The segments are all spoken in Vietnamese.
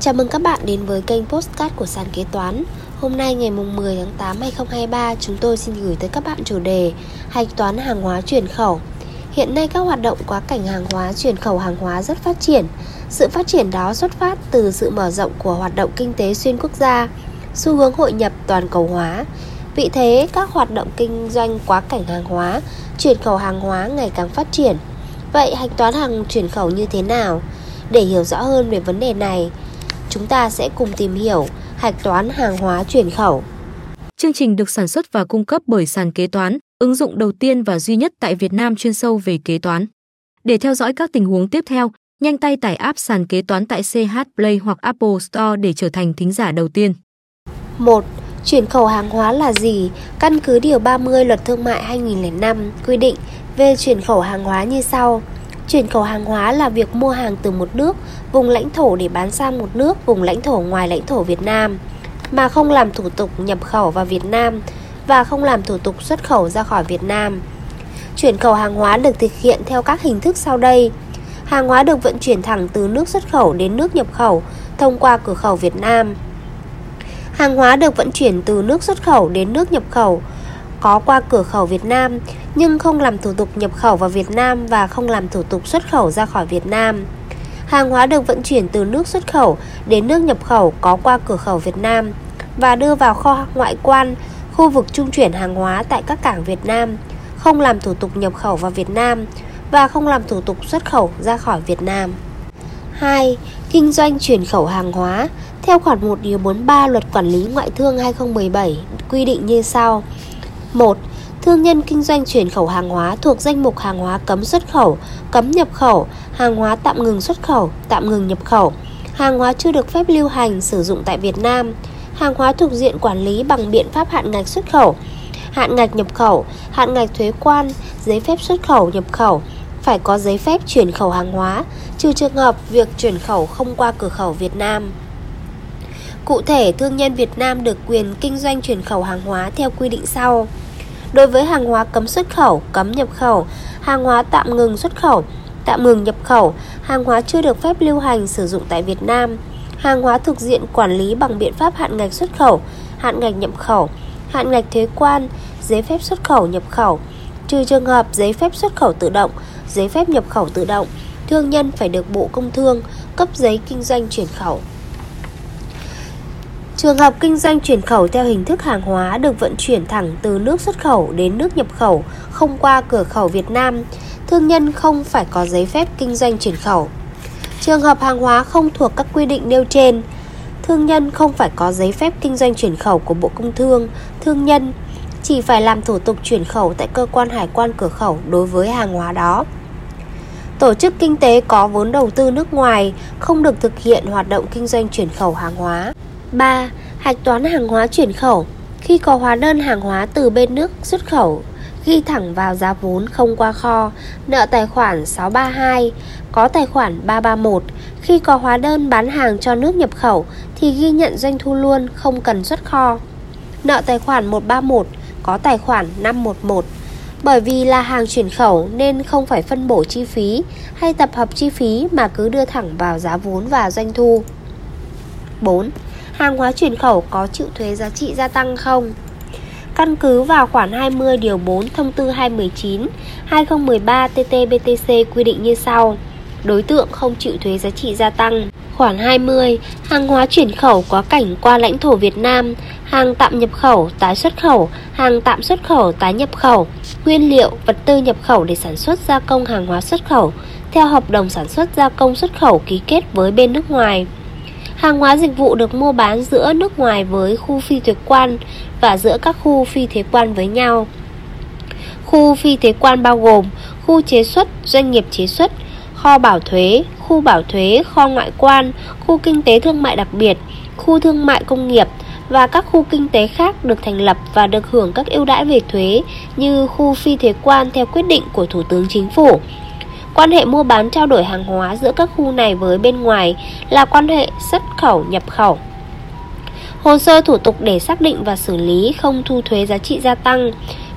Chào mừng các bạn đến với kênh Postcard của sàn kế toán. Hôm nay ngày 10 tháng 8 2023 chúng tôi xin gửi tới các bạn chủ đề Hạch toán hàng hóa chuyển khẩu. Hiện nay các hoạt động quá cảnh hàng hóa chuyển khẩu hàng hóa rất phát triển. Sự phát triển đó xuất phát từ sự mở rộng của hoạt động kinh tế xuyên quốc gia, Xu hướng hội nhập toàn cầu hóa. Vì thế, các hoạt động kinh doanh quá cảnh hàng hóa, Chuyển khẩu hàng hóa ngày càng phát triển. Vậy hạch toán hàng chuyển khẩu như thế nào? Để hiểu rõ hơn về vấn đề này chúng ta sẽ cùng tìm hiểu hạch toán hàng hóa chuyển khẩu. Chương trình được sản xuất và cung cấp bởi sàn kế toán, ứng dụng đầu tiên và duy nhất tại Việt Nam chuyên sâu về kế toán. Để theo dõi các tình huống tiếp theo, nhanh tay tải app sàn kế toán tại CH Play hoặc Apple Store để trở thành thính giả đầu tiên. 1. Chuyển khẩu hàng hóa là gì? Căn cứ Điều 30 Luật Thương mại 2005 quy định về chuyển khẩu hàng hóa như sau. Chuyển khẩu hàng hóa là việc mua hàng từ một nước, vùng lãnh thổ để bán sang một nước, vùng lãnh thổ ngoài lãnh thổ Việt Nam mà không làm thủ tục nhập khẩu vào Việt Nam và không làm thủ tục xuất khẩu ra khỏi Việt Nam. Chuyển khẩu hàng hóa được thực hiện theo các hình thức sau đây. Hàng hóa được vận chuyển thẳng từ nước xuất khẩu đến nước nhập khẩu thông qua cửa khẩu Việt Nam. Hàng hóa được vận chuyển từ nước xuất khẩu đến nước nhập khẩu có qua cửa khẩu Việt Nam nhưng không làm thủ tục nhập khẩu vào Việt Nam và không làm thủ tục xuất khẩu ra khỏi Việt Nam. Hàng hóa được vận chuyển từ nước xuất khẩu đến nước nhập khẩu có qua cửa khẩu Việt Nam và đưa vào kho ngoại quan, khu vực trung chuyển hàng hóa tại các cảng Việt Nam, không làm thủ tục nhập khẩu vào Việt Nam và không làm thủ tục xuất khẩu ra khỏi Việt Nam. 2. Kinh doanh chuyển khẩu hàng hóa Theo khoản 1 điều 43 Luật Quản lý Ngoại thương 2017 quy định như sau 1. Thương nhân kinh doanh chuyển khẩu hàng hóa thuộc danh mục hàng hóa cấm xuất khẩu, cấm nhập khẩu, hàng hóa tạm ngừng xuất khẩu, tạm ngừng nhập khẩu, hàng hóa chưa được phép lưu hành sử dụng tại Việt Nam, hàng hóa thuộc diện quản lý bằng biện pháp hạn ngạch xuất khẩu, hạn ngạch nhập khẩu, hạn ngạch thuế quan, giấy phép xuất khẩu nhập khẩu, phải có giấy phép chuyển khẩu hàng hóa, trừ trường hợp việc chuyển khẩu không qua cửa khẩu Việt Nam. Cụ thể, thương nhân Việt Nam được quyền kinh doanh chuyển khẩu hàng hóa theo quy định sau. Đối với hàng hóa cấm xuất khẩu, cấm nhập khẩu, hàng hóa tạm ngừng xuất khẩu, tạm ngừng nhập khẩu, hàng hóa chưa được phép lưu hành sử dụng tại Việt Nam, hàng hóa thuộc diện quản lý bằng biện pháp hạn ngạch xuất khẩu, hạn ngạch nhập khẩu, hạn ngạch thuế quan, giấy phép xuất khẩu nhập khẩu, trừ trường hợp giấy phép xuất khẩu tự động, giấy phép nhập khẩu tự động, thương nhân phải được Bộ Công Thương cấp giấy kinh doanh chuyển khẩu. Trường hợp kinh doanh chuyển khẩu theo hình thức hàng hóa được vận chuyển thẳng từ nước xuất khẩu đến nước nhập khẩu không qua cửa khẩu Việt Nam, thương nhân không phải có giấy phép kinh doanh chuyển khẩu. Trường hợp hàng hóa không thuộc các quy định nêu trên, thương nhân không phải có giấy phép kinh doanh chuyển khẩu của Bộ Công Thương, thương nhân chỉ phải làm thủ tục chuyển khẩu tại cơ quan hải quan cửa khẩu đối với hàng hóa đó. Tổ chức kinh tế có vốn đầu tư nước ngoài không được thực hiện hoạt động kinh doanh chuyển khẩu hàng hóa. 3. Hạch toán hàng hóa chuyển khẩu Khi có hóa đơn hàng hóa từ bên nước xuất khẩu, Ghi thẳng vào giá vốn không qua kho, Nợ tài khoản 632 Có tài khoản 331 Khi có hóa đơn bán hàng cho nước nhập khẩu Thì ghi nhận doanh thu luôn, không cần xuất kho Nợ tài khoản 131 Có tài khoản 511 bởi vì là hàng chuyển khẩu nên không phải phân bổ chi phí hay tập hợp chi phí mà cứ đưa thẳng vào giá vốn và doanh thu. 4 hàng hóa chuyển khẩu có chịu thuế giá trị gia tăng không? Căn cứ vào khoản 20 điều 4 thông tư 219 2013 TT-BTC quy định như sau. Đối tượng không chịu thuế giá trị gia tăng. Khoản 20, hàng hóa chuyển khẩu quá cảnh qua lãnh thổ Việt Nam, hàng tạm nhập khẩu, tái xuất khẩu, hàng tạm xuất khẩu, tái nhập khẩu, nguyên liệu, vật tư nhập khẩu để sản xuất gia công hàng hóa xuất khẩu theo hợp đồng sản xuất gia công xuất khẩu ký kết với bên nước ngoài. Hàng hóa dịch vụ được mua bán giữa nước ngoài với khu phi thuế quan và giữa các khu phi thuế quan với nhau. Khu phi thuế quan bao gồm khu chế xuất, doanh nghiệp chế xuất, kho bảo thuế, khu bảo thuế, kho ngoại quan, khu kinh tế thương mại đặc biệt, khu thương mại công nghiệp và các khu kinh tế khác được thành lập và được hưởng các ưu đãi về thuế như khu phi thuế quan theo quyết định của Thủ tướng Chính phủ Quan hệ mua bán trao đổi hàng hóa giữa các khu này với bên ngoài là quan hệ xuất khẩu nhập khẩu. Hồ sơ thủ tục để xác định và xử lý không thu thuế giá trị gia tăng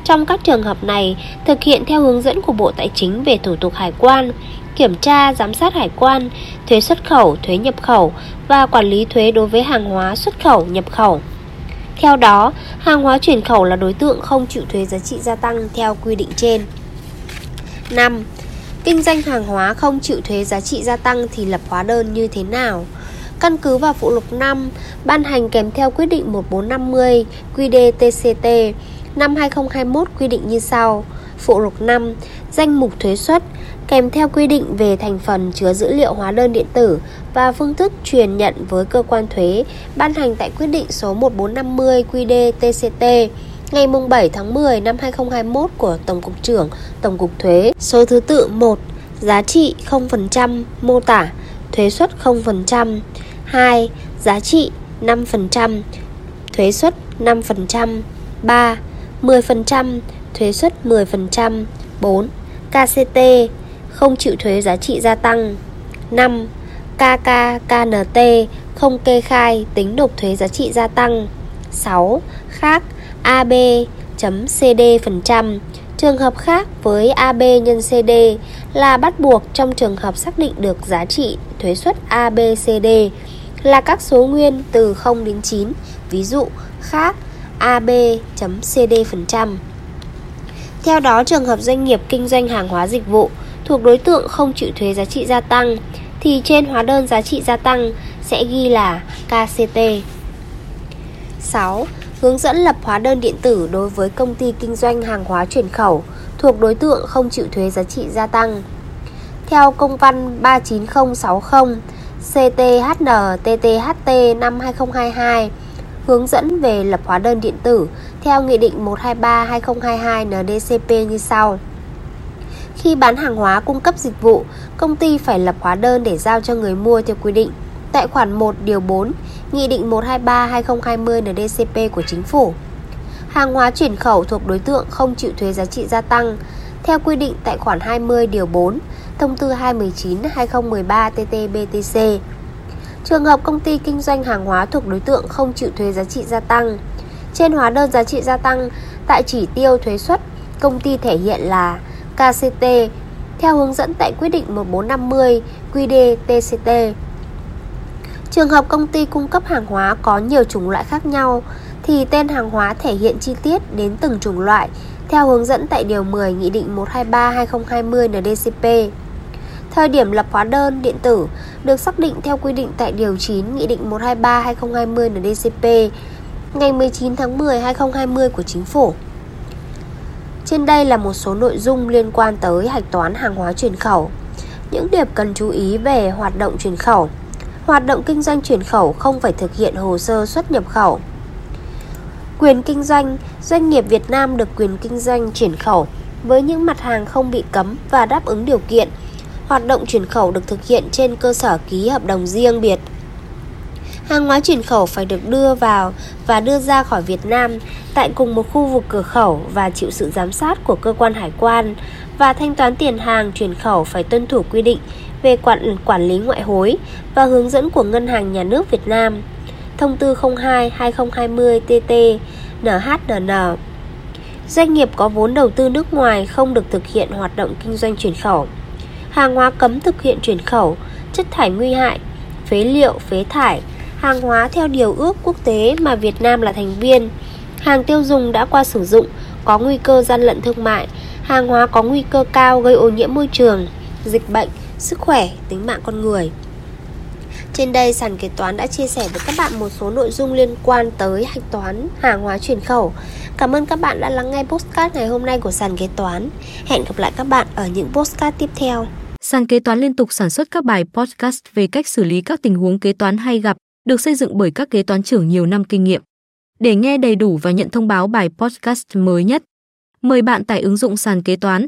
Trong các trường hợp này, thực hiện theo hướng dẫn của Bộ Tài chính về thủ tục hải quan, kiểm tra, giám sát hải quan, thuế xuất khẩu, thuế nhập khẩu và quản lý thuế đối với hàng hóa xuất khẩu, nhập khẩu. Theo đó, hàng hóa chuyển khẩu là đối tượng không chịu thuế giá trị gia tăng theo quy định trên. 5. Kinh doanh hàng hóa không chịu thuế giá trị gia tăng thì lập hóa đơn như thế nào? Căn cứ vào phụ lục 5, ban hành kèm theo quyết định 1450 QĐ-TCT năm 2021 quy định như sau. Phụ lục 5, danh mục thuế xuất kèm theo quy định về thành phần chứa dữ liệu hóa đơn điện tử và phương thức truyền nhận với cơ quan thuế ban hành tại quyết định số 1450 QĐ-TCT ngày 7 tháng 10 năm 2021 của Tổng cục trưởng Tổng cục Thuế, số thứ tự 1 giá trị 0% mô tả, thuế suất 0% 2 giá trị 5% thuế suất 5% 3 10% thuế suất 10% 4 KCT không chịu thuế giá trị gia tăng. 5 KKKNT không kê khai tính nộp thuế giá trị gia tăng. 6 khác AB chấm CD phần trăm Trường hợp khác với AB nhân CD là bắt buộc trong trường hợp xác định được giá trị thuế suất ABCD là các số nguyên từ 0 đến 9, ví dụ khác AB.CD phần trăm. Theo đó, trường hợp doanh nghiệp kinh doanh hàng hóa dịch vụ thuộc đối tượng không chịu thuế giá trị gia tăng thì trên hóa đơn giá trị gia tăng sẽ ghi là KCT. 6. Hướng dẫn lập hóa đơn điện tử đối với công ty kinh doanh hàng hóa chuyển khẩu thuộc đối tượng không chịu thuế giá trị gia tăng. Theo công văn 39060 CTHN TTHT năm 2022 hướng dẫn về lập hóa đơn điện tử theo Nghị định 123-2022 NDCP như sau. Khi bán hàng hóa cung cấp dịch vụ, công ty phải lập hóa đơn để giao cho người mua theo quy định tại khoản 1 điều 4 Nghị định 123-2020 NDCP của Chính phủ. Hàng hóa chuyển khẩu thuộc đối tượng không chịu thuế giá trị gia tăng theo quy định tại khoản 20 điều 4 Thông tư 219-2013 TT-BTC. Trường hợp công ty kinh doanh hàng hóa thuộc đối tượng không chịu thuế giá trị gia tăng. Trên hóa đơn giá trị gia tăng, tại chỉ tiêu thuế suất, công ty thể hiện là KCT theo hướng dẫn tại quyết định 1450 QĐ-TCT. Trường hợp công ty cung cấp hàng hóa có nhiều chủng loại khác nhau, thì tên hàng hóa thể hiện chi tiết đến từng chủng loại, theo hướng dẫn tại điều 10 Nghị định 123/2020 NDCP. Thời điểm lập hóa đơn điện tử được xác định theo quy định tại điều 9 Nghị định 123/2020 NDCP ngày 19 tháng 10 2020 của Chính phủ. Trên đây là một số nội dung liên quan tới hạch toán hàng hóa chuyển khẩu. Những điểm cần chú ý về hoạt động chuyển khẩu. Hoạt động kinh doanh chuyển khẩu không phải thực hiện hồ sơ xuất nhập khẩu. Quyền kinh doanh, doanh nghiệp Việt Nam được quyền kinh doanh chuyển khẩu với những mặt hàng không bị cấm và đáp ứng điều kiện. Hoạt động chuyển khẩu được thực hiện trên cơ sở ký hợp đồng riêng biệt. Hàng hóa chuyển khẩu phải được đưa vào và đưa ra khỏi Việt Nam tại cùng một khu vực cửa khẩu và chịu sự giám sát của cơ quan hải quan và thanh toán tiền hàng chuyển khẩu phải tuân thủ quy định về quản quản lý ngoại hối và hướng dẫn của Ngân hàng Nhà nước Việt Nam. Thông tư 02-2020 TT NHNN Doanh nghiệp có vốn đầu tư nước ngoài không được thực hiện hoạt động kinh doanh chuyển khẩu. Hàng hóa cấm thực hiện chuyển khẩu Chất thải nguy hại Phế liệu, phế thải Hàng hóa theo điều ước quốc tế mà Việt Nam là thành viên. Hàng tiêu dùng đã qua sử dụng Có nguy cơ gian lận thương mại Hàng hóa có nguy cơ cao gây ô nhiễm môi trường Dịch bệnh, sức khỏe, tính mạng con người trên đây, sàn kế toán đã chia sẻ với các bạn một số nội dung liên quan tới hạch toán hàng hóa chuyển khẩu. Cảm ơn các bạn đã lắng nghe postcard ngày hôm nay của sàn kế toán. Hẹn gặp lại các bạn ở những postcard tiếp theo. Sàn kế toán liên tục sản xuất các bài podcast về cách xử lý các tình huống kế toán hay gặp, được xây dựng bởi các kế toán trưởng nhiều năm kinh nghiệm. Để nghe đầy đủ và nhận thông báo bài podcast mới nhất, mời bạn tải ứng dụng sàn kế toán